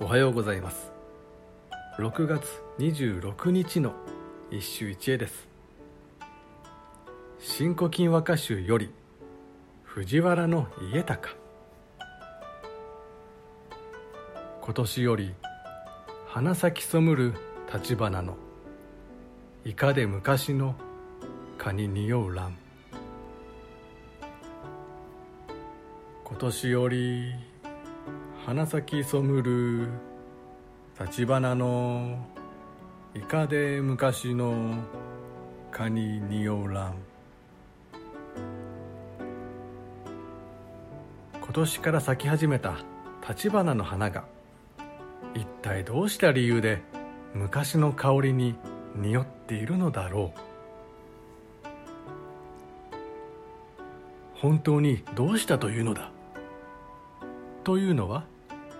おはようございます。6月26日の一首一会です「新古今和歌集」より藤原の家高。今年より花咲きそむる立花のいかで昔の蚊に匂う蘭今年より花咲きそむる。立花のいかで昔の蚊に匂う蘭今年から咲き始めた立花の花が一体どうした理由で昔の香りに匂っているのだろう。本当にどうしたというのだ？というのは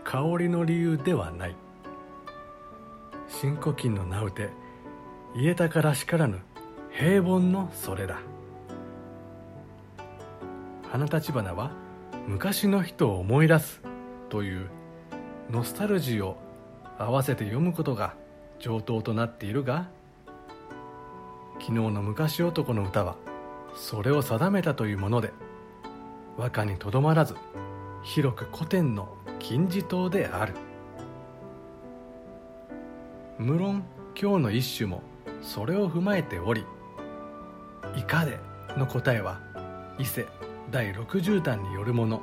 香りの理由ではない。新古今の名うて家高らしからぬ平凡のそれだ。花立花は昔の人を思い出すというノスタルジーを合わせて読むことが上等となっているが昨日の昔男の歌はそれを定めたというもので和歌にとどまらず広く古典の金字塔である。無論今日の一首もそれを踏まえており「いかで」の答えは伊勢第60弾によるもの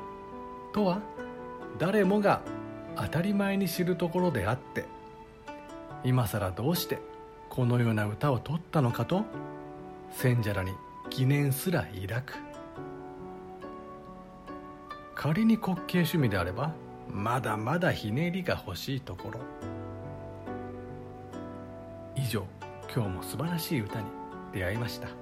とは誰もが当たり前に知るところであって今更どうしてこのような歌を取ったのかと選者らに疑念すら抱く。仮に滑稽趣味であればまだまだひねりが欲しいところ。以上今日も素晴らしい歌に出会いました。